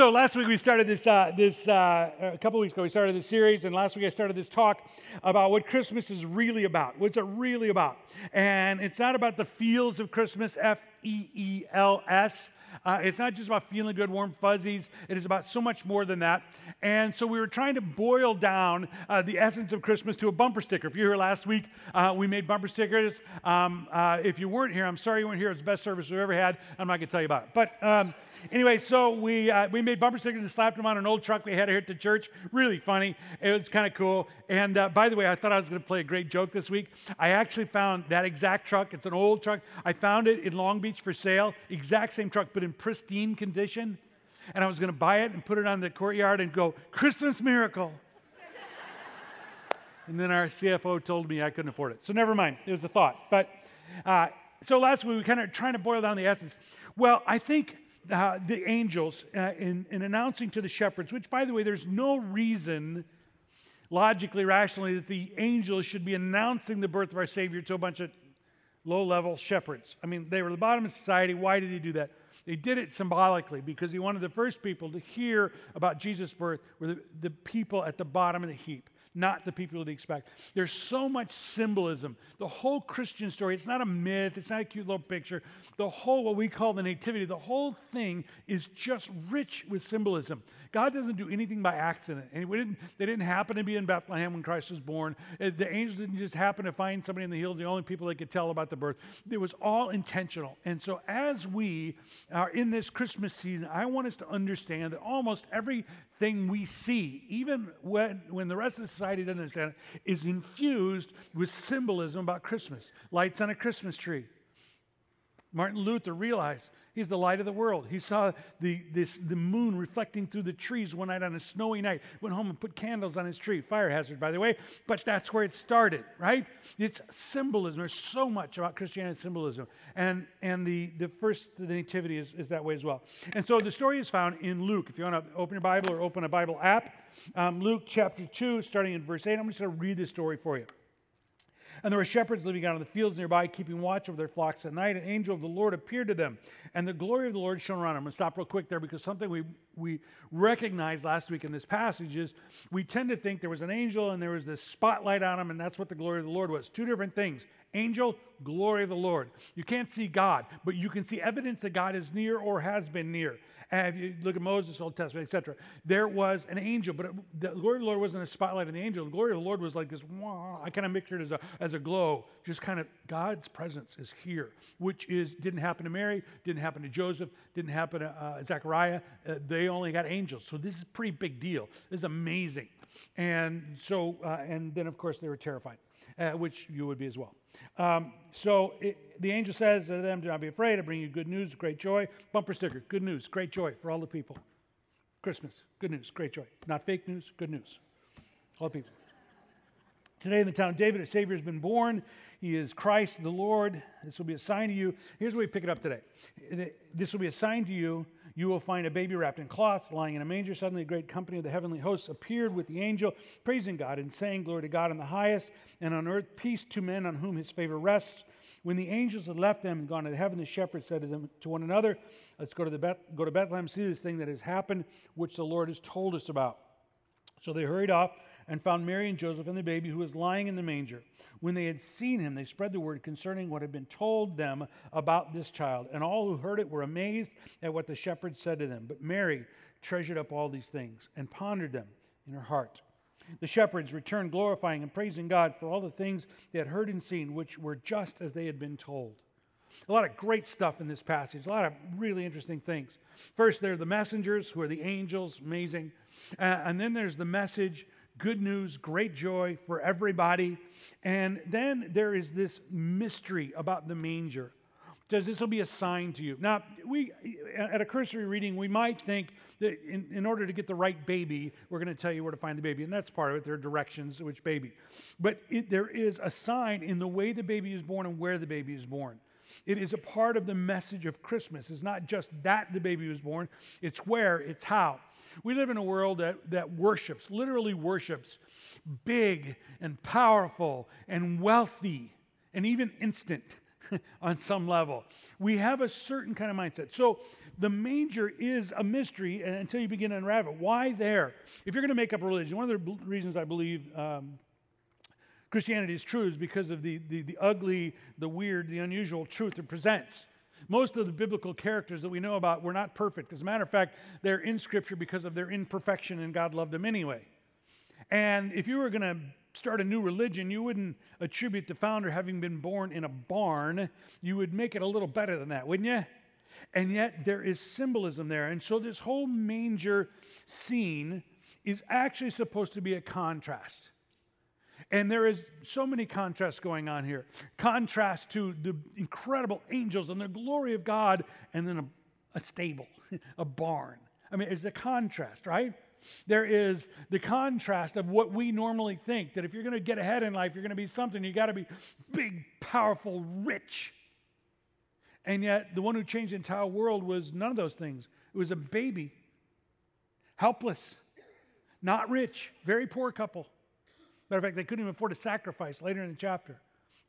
So last week we started this, uh, this uh, a couple weeks ago, we started this series, and last week I started this talk about what Christmas is really about. What's it really about? And it's not about the feels of Christmas, F E E L S. Uh, it's not just about feeling good, warm fuzzies. It is about so much more than that. And so we were trying to boil down uh, the essence of Christmas to a bumper sticker. If you were here last week, uh, we made bumper stickers. Um, uh, if you weren't here, I'm sorry you weren't here. It's the best service we've ever had. I'm not going to tell you about it. But um, Anyway, so we, uh, we made bumper stickers and slapped them on an old truck we had here at the church. Really funny. It was kind of cool. And uh, by the way, I thought I was going to play a great joke this week. I actually found that exact truck. It's an old truck. I found it in Long Beach for sale. Exact same truck, but in pristine condition. And I was going to buy it and put it on the courtyard and go, Christmas miracle. and then our CFO told me I couldn't afford it. So never mind. It was a thought. But uh, so last week we kind of trying to boil down the essence. Well, I think uh, the angels uh, in, in announcing to the shepherds, which, by the way, there's no reason logically, rationally, that the angels should be announcing the birth of our Savior to a bunch of low level shepherds. I mean, they were the bottom of society. Why did he do that? He did it symbolically because he wanted the first people to hear about Jesus' birth were the, the people at the bottom of the heap not the people you'd expect. There's so much symbolism. The whole Christian story, it's not a myth, it's not a cute little picture. The whole, what we call the nativity, the whole thing is just rich with symbolism. God doesn't do anything by accident. And didn't, they didn't happen to be in Bethlehem when Christ was born. Uh, the angels didn't just happen to find somebody in the hills, the only people they could tell about the birth. It was all intentional. And so as we are in this Christmas season, I want us to understand that almost everything we see, even when, when the rest of society doesn't understand is infused with symbolism about Christmas. Lights on a Christmas tree. Martin Luther realized He's the light of the world. He saw the, this, the moon reflecting through the trees one night on a snowy night. Went home and put candles on his tree. Fire hazard, by the way, but that's where it started, right? It's symbolism. There's so much about Christianity symbolism. And, and the, the first, the nativity is, is that way as well. And so the story is found in Luke. If you want to open your Bible or open a Bible app, um, Luke chapter 2, starting in verse 8, I'm just going to read this story for you. And there were shepherds living out in the fields nearby, keeping watch over their flocks at night. An angel of the Lord appeared to them, and the glory of the Lord shone around them. I'm going to stop real quick there because something we, we recognized last week in this passage is we tend to think there was an angel and there was this spotlight on him, and that's what the glory of the Lord was. Two different things angel, glory of the Lord. You can't see God, but you can see evidence that God is near or has been near. And if you look at Moses, Old Testament, etc., there was an angel, but it, the glory of the Lord wasn't a spotlight of the angel. The glory of the Lord was like this, wah, I kind of pictured it as a, as a glow, just kind of God's presence is here, which is didn't happen to Mary, didn't happen to Joseph, didn't happen to uh, Zechariah. Uh, they only got angels. So this is a pretty big deal. This is amazing. And so, uh, and then of course they were terrified, uh, which you would be as well. Um, so it, the angel says to them, Do not be afraid. I bring you good news, great joy. Bumper sticker, good news, great joy for all the people. Christmas, good news, great joy. Not fake news, good news. All the people. Today in the town of David, a Savior has been born. He is Christ the Lord. This will be a sign to you. Here's where we pick it up today. This will be a sign to you you will find a baby wrapped in cloths, lying in a manger. Suddenly, a great company of the heavenly hosts appeared with the angel, praising God and saying, Glory to God in the highest, and on earth peace to men on whom his favor rests. When the angels had left them and gone to heaven, the shepherds said to them to one another, Let's go to, the Beth- go to Bethlehem, see this thing that has happened, which the Lord has told us about. So they hurried off and found Mary and Joseph and the baby who was lying in the manger. When they had seen him, they spread the word concerning what had been told them about this child. And all who heard it were amazed at what the shepherds said to them. But Mary treasured up all these things and pondered them in her heart. The shepherds returned, glorifying and praising God for all the things they had heard and seen, which were just as they had been told. A lot of great stuff in this passage, a lot of really interesting things. First, there are the messengers, who are the angels, amazing. Uh, and then there's the message good news, great joy for everybody. And then there is this mystery about the manger. Does this will be a sign to you. Now, we at a cursory reading, we might think that in, in order to get the right baby, we're going to tell you where to find the baby, and that's part of it. There are directions which baby, but it, there is a sign in the way the baby is born and where the baby is born. It is a part of the message of Christmas. It's not just that the baby was born; it's where, it's how. We live in a world that, that worships, literally worships, big and powerful and wealthy and even instant on some level. We have a certain kind of mindset. So the manger is a mystery until you begin to unravel it. Why there? If you're going to make up a religion, one of the reasons I believe um, Christianity is true is because of the, the, the ugly, the weird, the unusual truth it presents. Most of the biblical characters that we know about were not perfect. As a matter of fact, they're in Scripture because of their imperfection, and God loved them anyway. And if you were going to start a new religion, you wouldn't attribute the founder having been born in a barn. You would make it a little better than that, wouldn't you? And yet there is symbolism there. And so this whole manger scene is actually supposed to be a contrast. And there is so many contrasts going on here. Contrast to the incredible angels and the glory of God, and then a, a stable, a barn. I mean, it's a contrast, right? There is the contrast of what we normally think that if you're going to get ahead in life, you're going to be something, you got to be big, powerful, rich. And yet, the one who changed the entire world was none of those things. It was a baby, helpless, not rich, very poor couple. Matter of fact, they couldn't even afford a sacrifice later in the chapter.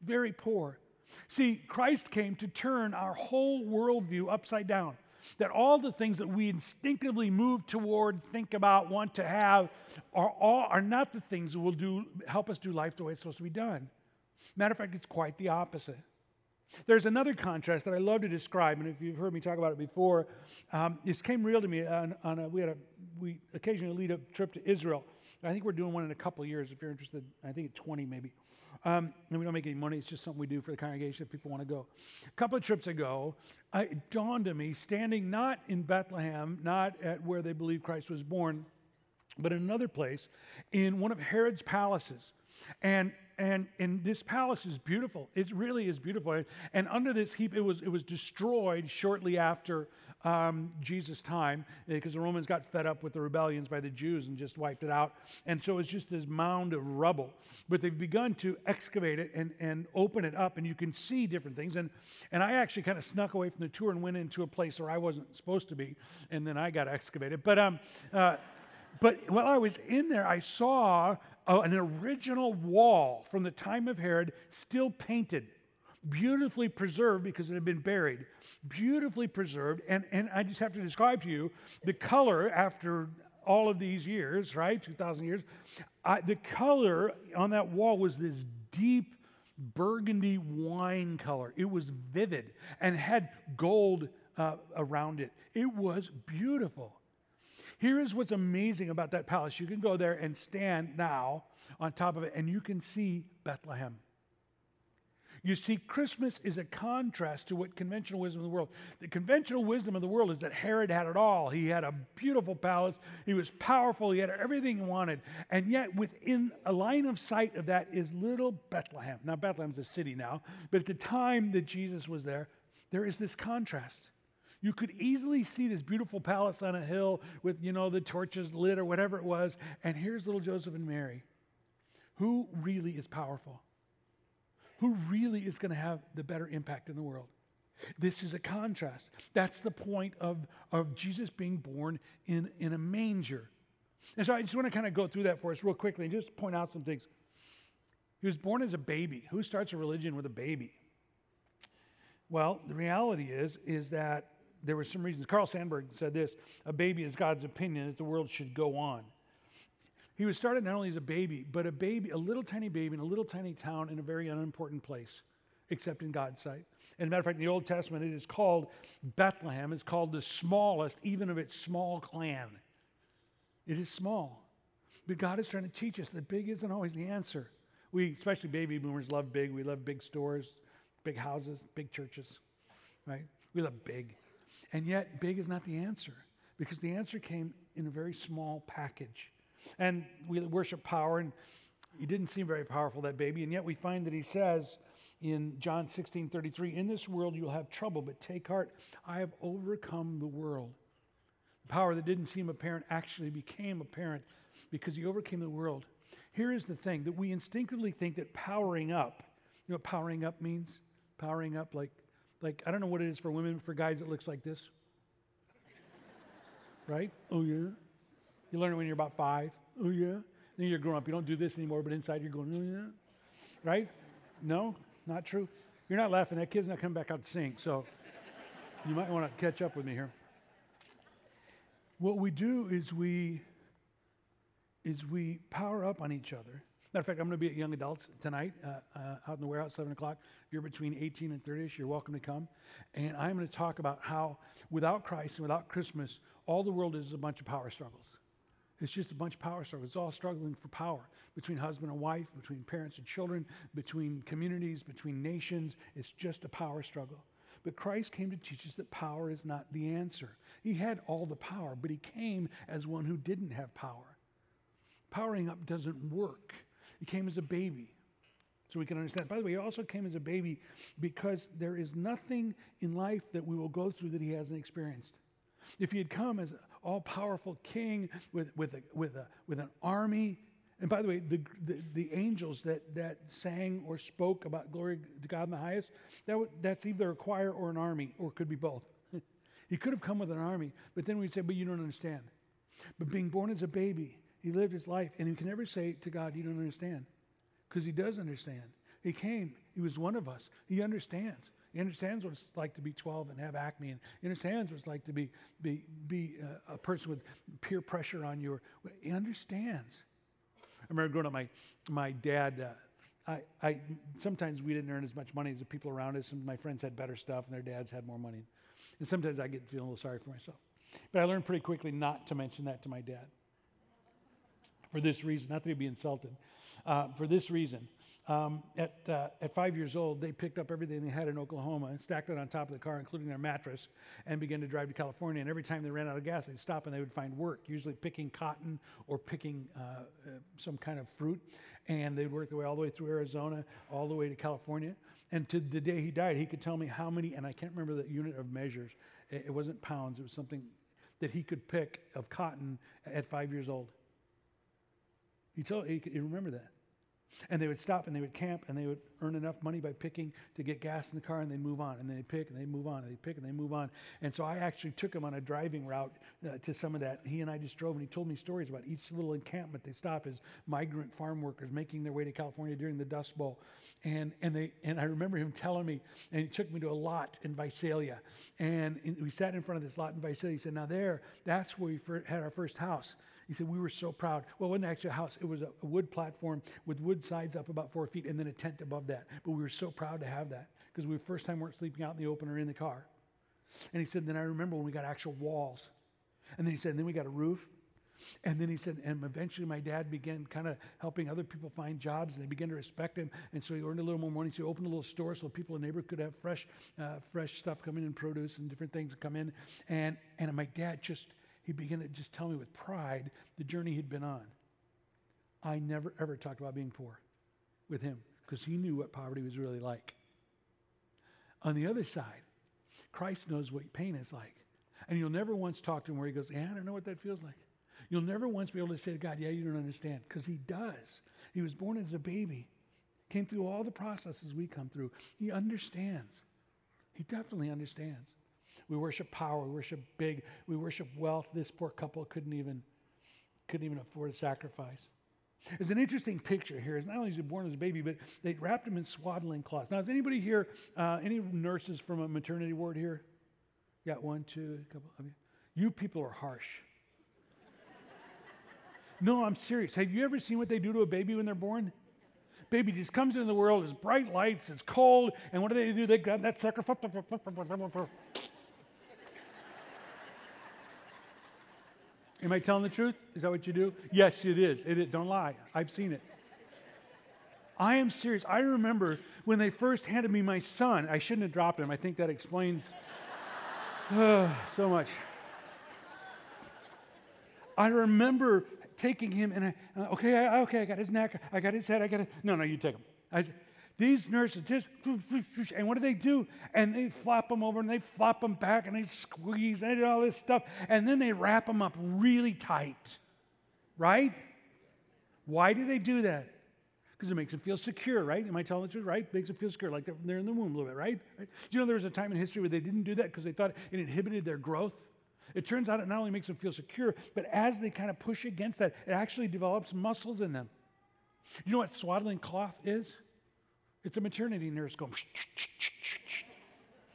Very poor. See, Christ came to turn our whole worldview upside down. That all the things that we instinctively move toward, think about, want to have, are, all, are not the things that will do, help us do life the way it's supposed to be done. Matter of fact, it's quite the opposite. There's another contrast that I love to describe, and if you've heard me talk about it before, um, this came real to me. On, on a, we had a we occasionally lead a trip to Israel. I think we're doing one in a couple years. If you're interested, I think at 20 maybe. Um, and we don't make any money. It's just something we do for the congregation if people want to go. A couple of trips ago, it dawned on me, standing not in Bethlehem, not at where they believe Christ was born, but in another place, in one of Herod's palaces. And and and this palace is beautiful. It really is beautiful. And under this heap, it was it was destroyed shortly after um, Jesus' time because the Romans got fed up with the rebellions by the Jews and just wiped it out. And so it's just this mound of rubble. But they've begun to excavate it and, and open it up, and you can see different things. And, and I actually kind of snuck away from the tour and went into a place where I wasn't supposed to be, and then I got excavated. But, um, uh, but while I was in there, I saw an original wall from the time of Herod still painted beautifully preserved because it had been buried. Beautifully preserved. And, and I just have to describe to you the color after all of these years, right? 2,000 years. I, the color on that wall was this deep burgundy wine color. It was vivid and had gold uh, around it. It was beautiful. Here is what's amazing about that palace. You can go there and stand now on top of it, and you can see Bethlehem. You see, Christmas is a contrast to what conventional wisdom of the world. The conventional wisdom of the world is that Herod had it all. He had a beautiful palace, he was powerful, he had everything he wanted. And yet, within a line of sight of that is little Bethlehem. Now, Bethlehem's a city now, but at the time that Jesus was there, there is this contrast. You could easily see this beautiful palace on a hill with, you know, the torches lit or whatever it was. And here's little Joseph and Mary. Who really is powerful? who really is going to have the better impact in the world. This is a contrast. That's the point of, of Jesus being born in, in a manger. And so I just want to kind of go through that for us real quickly and just point out some things. He was born as a baby. Who starts a religion with a baby? Well, the reality is, is that there were some reasons. Carl Sandburg said this a baby is God's opinion that the world should go on. He was started not only as a baby, but a baby, a little tiny baby in a little tiny town in a very unimportant place, except in God's sight. And matter of fact, in the Old Testament, it is called Bethlehem. It's called the smallest, even of its small clan. It is small. But God is trying to teach us that big isn't always the answer. We, especially baby boomers, love big. We love big stores, big houses, big churches, right? We love big. And yet, big is not the answer because the answer came in a very small package. And we worship power, and he didn't seem very powerful, that baby. And yet we find that he says in John 16 33, In this world you'll have trouble, but take heart, I have overcome the world. The power that didn't seem apparent actually became apparent because he overcame the world. Here is the thing that we instinctively think that powering up, you know what powering up means? Powering up, like, like I don't know what it is for women, for guys, it looks like this. right? Oh, yeah. You learn it when you're about five. Oh, yeah. Then you're grown up. You don't do this anymore, but inside you're going, oh, yeah. Right? No, not true. You're not laughing. That kid's not coming back out to sing. So you might want to catch up with me here. What we do is we is we power up on each other. Matter of fact, I'm going to be at Young Adults tonight uh, uh, out in the warehouse, 7 o'clock. If you're between 18 and 30ish, you're welcome to come. And I'm going to talk about how without Christ and without Christmas, all the world is a bunch of power struggles. It's just a bunch of power struggles. It's all struggling for power between husband and wife, between parents and children, between communities, between nations. It's just a power struggle. But Christ came to teach us that power is not the answer. He had all the power, but he came as one who didn't have power. Powering up doesn't work. He came as a baby. So we can understand. By the way, he also came as a baby because there is nothing in life that we will go through that he hasn't experienced. If he had come as all powerful king with, with, a, with, a, with an army, and by the way, the, the, the, angels that, that sang or spoke about glory to God in the highest, that w- that's either a choir or an army, or could be both. he could have come with an army, but then we'd say, but you don't understand. But being born as a baby, he lived his life, and he can never say to God, you don't understand, because he does understand. He came, he was one of us, he understands. He understands what it's like to be 12 and have acne, and he understands what it's like to be, be, be uh, a person with peer pressure on you. He understands. I remember growing up, my, my dad, uh, I, I, sometimes we didn't earn as much money as the people around us, and my friends had better stuff, and their dads had more money. And sometimes I get feeling a little sorry for myself. But I learned pretty quickly not to mention that to my dad. For this reason, not that he'd be insulted, uh, for this reason. Um, at, uh, at five years old, they picked up everything they had in Oklahoma and stacked it on top of the car, including their mattress, and began to drive to California. And every time they ran out of gas, they'd stop and they would find work, usually picking cotton or picking uh, uh, some kind of fruit. And they'd work their way all the way through Arizona, all the way to California. And to the day he died, he could tell me how many, and I can't remember the unit of measures. It, it wasn't pounds, it was something that he could pick of cotton at five years old. He told he could remember that. And they would stop and they would camp and they would earn enough money by picking to get gas in the car and they'd move on. And they'd pick and they'd move on and they'd pick and they'd move on. And so I actually took him on a driving route uh, to some of that. He and I just drove and he told me stories about each little encampment they stop as migrant farm workers making their way to California during the Dust Bowl. And, and, they, and I remember him telling me, and he took me to a lot in Visalia. And in, we sat in front of this lot in Visalia. He said, Now, there, that's where we had our first house. He said, We were so proud. Well, it wasn't actually a house, it was a, wood platform with wood sides up about four feet and then a tent above that. But we were so proud to have that because we first time weren't sleeping out in the open or in the car. And he said, Then I remember when we got actual walls. And then he said, and then we got a roof. And then he said, and eventually my dad began kind of helping other people find jobs, and they began to respect him. And so he earned a little more money. So he opened a little store so people in the neighborhood could have fresh, uh, fresh stuff coming in, produce and different things come in. And and my dad just he began to just tell me with pride the journey he'd been on. I never ever talked about being poor with him because he knew what poverty was really like. On the other side, Christ knows what pain is like. And you'll never once talk to him where he goes, Yeah, I don't know what that feels like. You'll never once be able to say to God, Yeah, you don't understand, because he does. He was born as a baby, came through all the processes we come through. He understands. He definitely understands. We worship power. We worship big. We worship wealth. This poor couple couldn't even, couldn't even afford a sacrifice. There's an interesting picture here. It's Not only is he born as a baby, but they wrapped him in swaddling cloths. Now, is anybody here, uh, any nurses from a maternity ward here? Got one, two, a couple of you. You people are harsh. no, I'm serious. Have you ever seen what they do to a baby when they're born? Baby just comes into the world, it's bright lights, it's cold, and what do they do? They grab that sucker. Am I telling the truth? Is that what you do? Yes, it is. It is. Don't lie. I've seen it. I am serious. I remember when they first handed me my son. I shouldn't have dropped him. I think that explains uh, so much. I remember taking him and I, uh, okay, I, okay, I got his neck, I got his head, I got it. No, no, you take him. I, these nurses just, and what do they do? And they flop them over and they flop them back and they squeeze and they do all this stuff. And then they wrap them up really tight. Right? Why do they do that? Because it makes them feel secure, right? Am I telling the truth? Right? It makes them feel secure, like they're, in the womb a little bit, right? right? Do you know there was a time in history where they didn't do that because they thought it inhibited their growth? It turns out it not only makes them feel secure, but as they kind of push against that, it actually develops muscles in them. You know what swaddling cloth is? It's a maternity nurse going.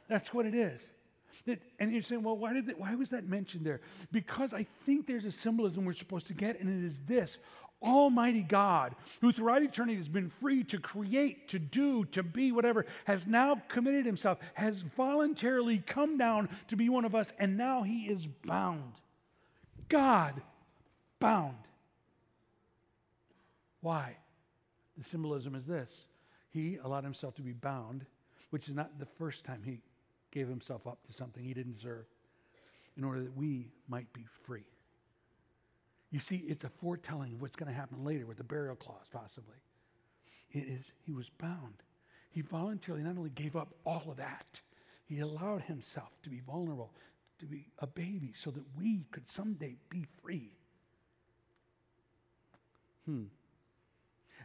That's what it is. That, and you're saying, well, why, did why was that mentioned there? Because I think there's a symbolism we're supposed to get, and it is this Almighty God, who throughout eternity has been free to create, to do, to be, whatever, has now committed himself, has voluntarily come down to be one of us, and now he is bound. God bound. Why? The symbolism is this He allowed himself to be bound, which is not the first time he gave himself up to something he didn't deserve, in order that we might be free. You see, it's a foretelling of what's going to happen later with the burial clause, possibly. It is, he was bound. He voluntarily not only gave up all of that, he allowed himself to be vulnerable, to be a baby, so that we could someday be free. Hmm.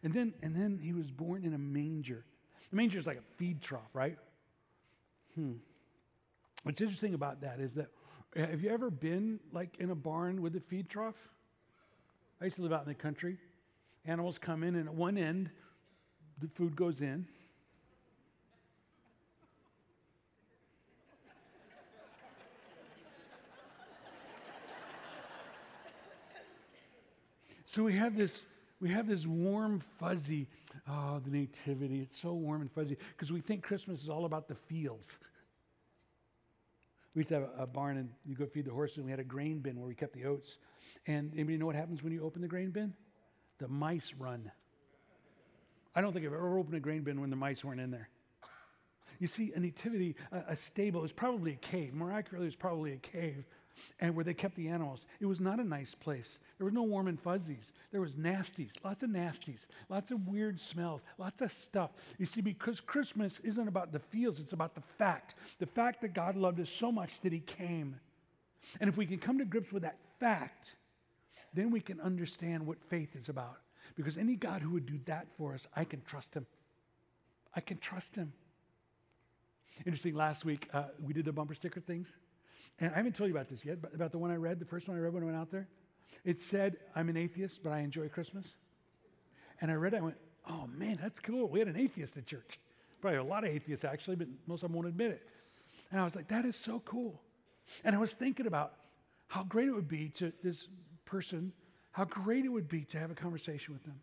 And then, and then he was born in a manger. A manger is like a feed trough, right? Hmm. What's interesting about that is that have you ever been like in a barn with a feed trough? I used to live out in the country. Animals come in, and at one end, the food goes in. So we have this, we have this warm, fuzzy, oh, the nativity. It's so warm and fuzzy because we think Christmas is all about the fields. We used to have a, barn, and you go feed the horses, and we had a grain bin where we kept the oats. And anybody know what happens when you open the grain bin? The mice run. I don't think I've ever opened a grain bin when the mice weren't in there. You see, a nativity, a, a stable, is probably a cave. More accurately, it's probably a cave and where they kept the animals. It was not a nice place. There was no warm and fuzzies. There was nasties, lots of nasties, lots of weird smells, lots of stuff. You see, because Christmas isn't about the feels, it's about the fact. The fact that God loved us so much that He came. And if we can come to grips with that fact, then we can understand what faith is about. Because any God who would do that for us, I can trust Him. I can trust Him. Interesting, last week uh, we did the bumper sticker things. And I haven't told you about this yet, but about the one I read, the first one I read when I went out there. It said, I'm an atheist, but I enjoy Christmas. And I read it, I went, oh man, that's cool. We had an atheist at church. Probably a lot of atheists actually, but most of them won't admit it. And I was like, that is so cool. And I was thinking about how great it would be to this person, how great it would be to have a conversation with them.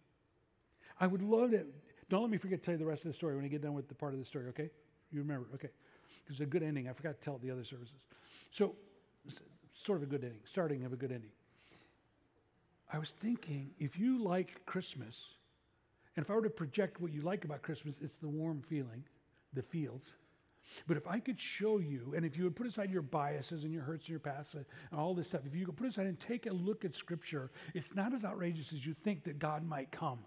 I would love to. Don't let me forget to tell you the rest of the story when I get done with the part of the story, okay? You remember, okay. Because it's a good ending. I forgot to tell the other services. So, sort of a good ending, starting of a good ending. I was thinking if you like Christmas, and if I were to project what you like about Christmas, it's the warm feeling, the fields. But if I could show you, and if you would put aside your biases and your hurts and your past and all this stuff, if you could put aside and take a look at Scripture, it's not as outrageous as you think that God might come.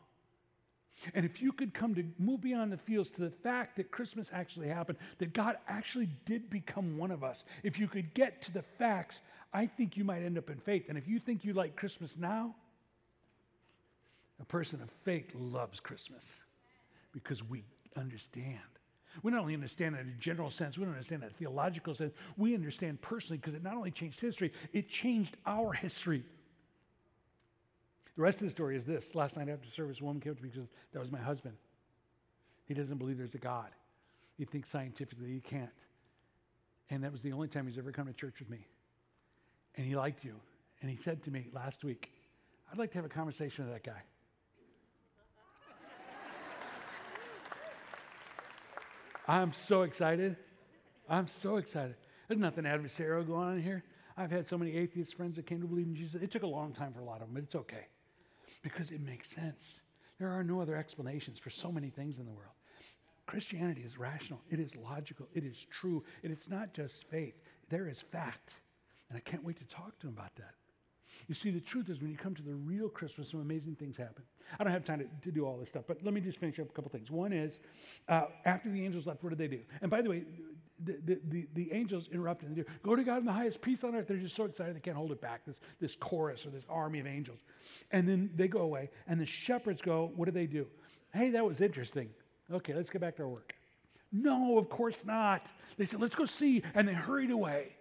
And if you could come to move beyond the fields to the fact that Christmas actually happened, that God actually did become one of us, if you could get to the facts, I think you might end up in faith. And if you think you like Christmas now, a person of faith loves Christmas because we understand. We not only understand it in a general sense, we don't understand it in a theological sense, we understand personally because it not only changed history, it changed our history. The rest of the story is this. Last night after service, a woman came to me because that was my husband. He doesn't believe there's a God. He thinks scientifically he can't. And that was the only time he's ever come to church with me. And he liked you. And he said to me last week, I'd like to have a conversation with that guy. I'm so excited. I'm so excited. There's nothing adversarial going on here. I've had so many atheist friends that came to believe in Jesus. It took a long time for a lot of them, but it's okay because it makes sense. There are no other explanations for so many things in the world. Christianity is rational, it is logical, it is true, and it's not just faith, there is fact. And I can't wait to talk to him about that. You see, the truth is when you come to the real Christmas, some amazing things happen. I don't have time to, to do all this stuff, but let me just finish up a couple things. One is, uh, after the angels left, what did they do? And by the way, the, the, the, angels interrupted and they go to God in the highest peace on earth. They're just so excited they can't hold it back, this, this chorus or this army of angels. And then they go away, and the shepherds go, what do they do? Hey, that was interesting. Okay, let's get back to our work. No, of course not. They said, let's go see. And they hurried away.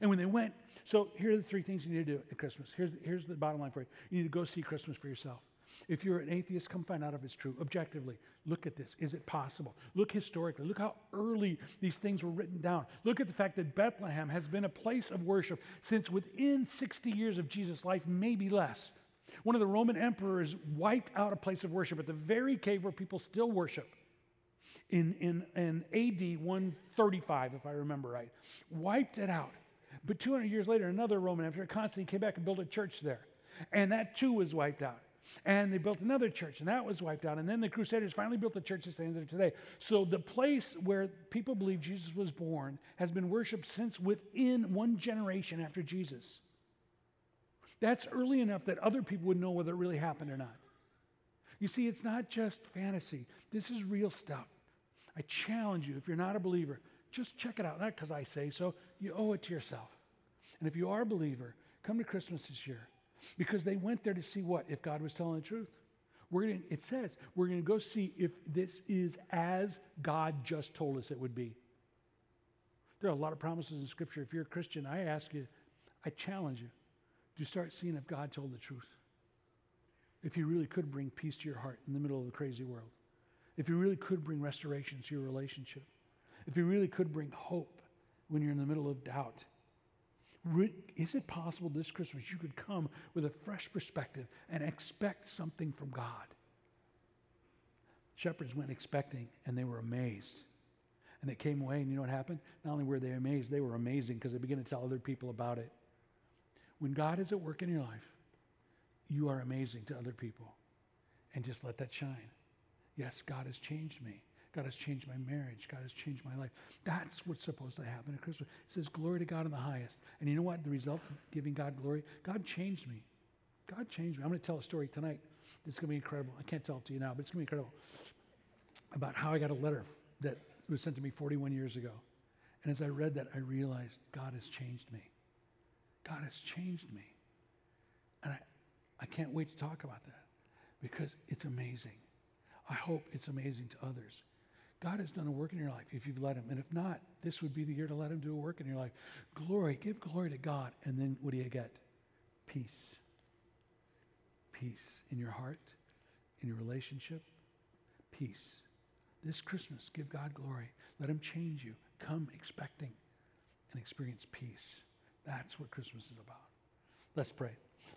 And when they went, so here are the three things you need to do at Christmas. Here's, here's the bottom line for you. You need to go see Christmas for yourself. If you're an atheist, come find out if it's true. Objectively, look at this. Is it possible? Look historically. Look how early these things were written down. Look at the fact that Bethlehem has been a place of worship since within 60 years of Jesus' life, maybe less. One of the Roman emperors wiped out a place of worship at the very cave where people still worship in, in, in AD 135, if I remember right. Wiped it out. But 200 years later, another Roman emperor, Constantine, came back and built a church there. And that too was wiped out. And they built another church, and that was wiped out. And then the Crusaders finally built the church that stands there today. So the place where people believe Jesus was born has been worshiped since within one generation after Jesus. That's early enough that other people would know whether it really happened or not. You see, it's not just fantasy, this is real stuff. I challenge you, if you're not a believer, just check it out. Not because I say so, you owe it to yourself. And if you are a believer, come to Christmas this year because they went there to see what? If God was telling the truth. We're gonna, it says we're going to go see if this is as God just told us it would be. There are a lot of promises in Scripture. If you're a Christian, I ask you, I challenge you, to start seeing if God told the truth? If He really could bring peace to your heart in the middle of the crazy world. If He really could bring restoration to your relationship. If He really could bring hope when you're in the middle of doubt is it possible this Christmas you could come with a fresh perspective and expect something from God? Shepherds went expecting and they were amazed. And they came away, and you know what happened? Not only were they amazed, they were amazing because they began to tell other people about it. When God is at work in your life, you are amazing to other people. And just let that shine. Yes, God has changed me. God has changed my marriage. God has changed my life. That's what's supposed to happen at Christmas. It says, Glory to God in the highest. And you know what? The result of giving God glory, God changed me. God changed me. I'm going to tell a story tonight. It's going to be incredible. I can't tell it to you now, but it's going to be incredible about how I got a letter that was sent to me 41 years ago. And as I read that, I realized God has changed me. God has changed me. And I, I can't wait to talk about that because it's amazing. I hope it's amazing to others. God has done a work in your life if you've let Him. And if not, this would be the year to let Him do a work in your life. Glory, give glory to God. And then what do you get? Peace. Peace in your heart, in your relationship. Peace. This Christmas, give God glory. Let Him change you. Come expecting and experience peace. That's what Christmas is about. Let's pray.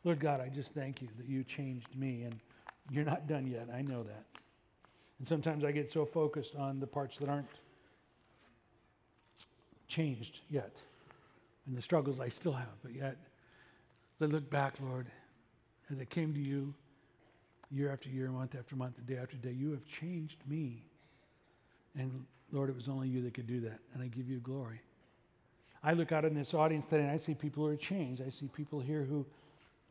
Lord God, I just thank you that you changed me, and you're not done yet. I know that. And sometimes I get so focused on the parts that aren't changed yet and the struggles I still have, but yet I look back, Lord, as I came to you year after year, month after month, day after day. You have changed me. And Lord, it was only you that could do that, and I give you glory. I look out in this audience today and I see people who are changed. I see people here who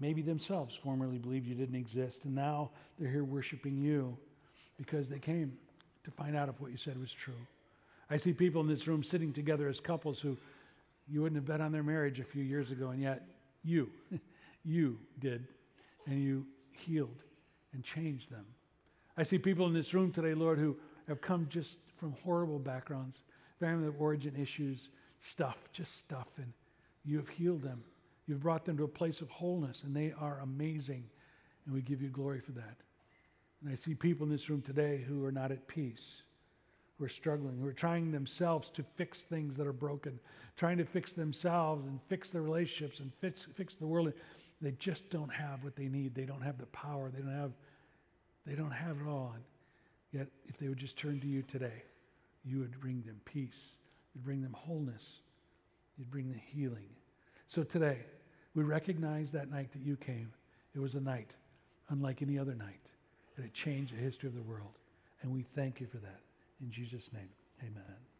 maybe themselves formerly believed you didn't exist, and now they're here worshiping you because they came to find out if what you said was true. I see people in this room sitting together as couples who you wouldn't have bet on their marriage a few years ago, and yet you, you did, and you healed and changed them. I see people in this room today, Lord, who have come just from horrible backgrounds, family of origin issues, stuff, just stuff, and you have healed them. You've brought them to a place of wholeness, and they are amazing, and we give you glory for that. And I see people in this room today who are not at peace, who are struggling, who are trying themselves to fix things that are broken, trying to fix themselves and fix their relationships and fix, fix the world. They just don't have what they need. They don't have the power. They don't have, they don't have it all. And yet, if they would just turn to you today, you would bring them peace. You'd bring them wholeness. You'd bring them healing. So today, we recognize that night that you came. It was a night unlike any other night that it changed the history of the world. And we thank you for that. In Jesus' name, amen.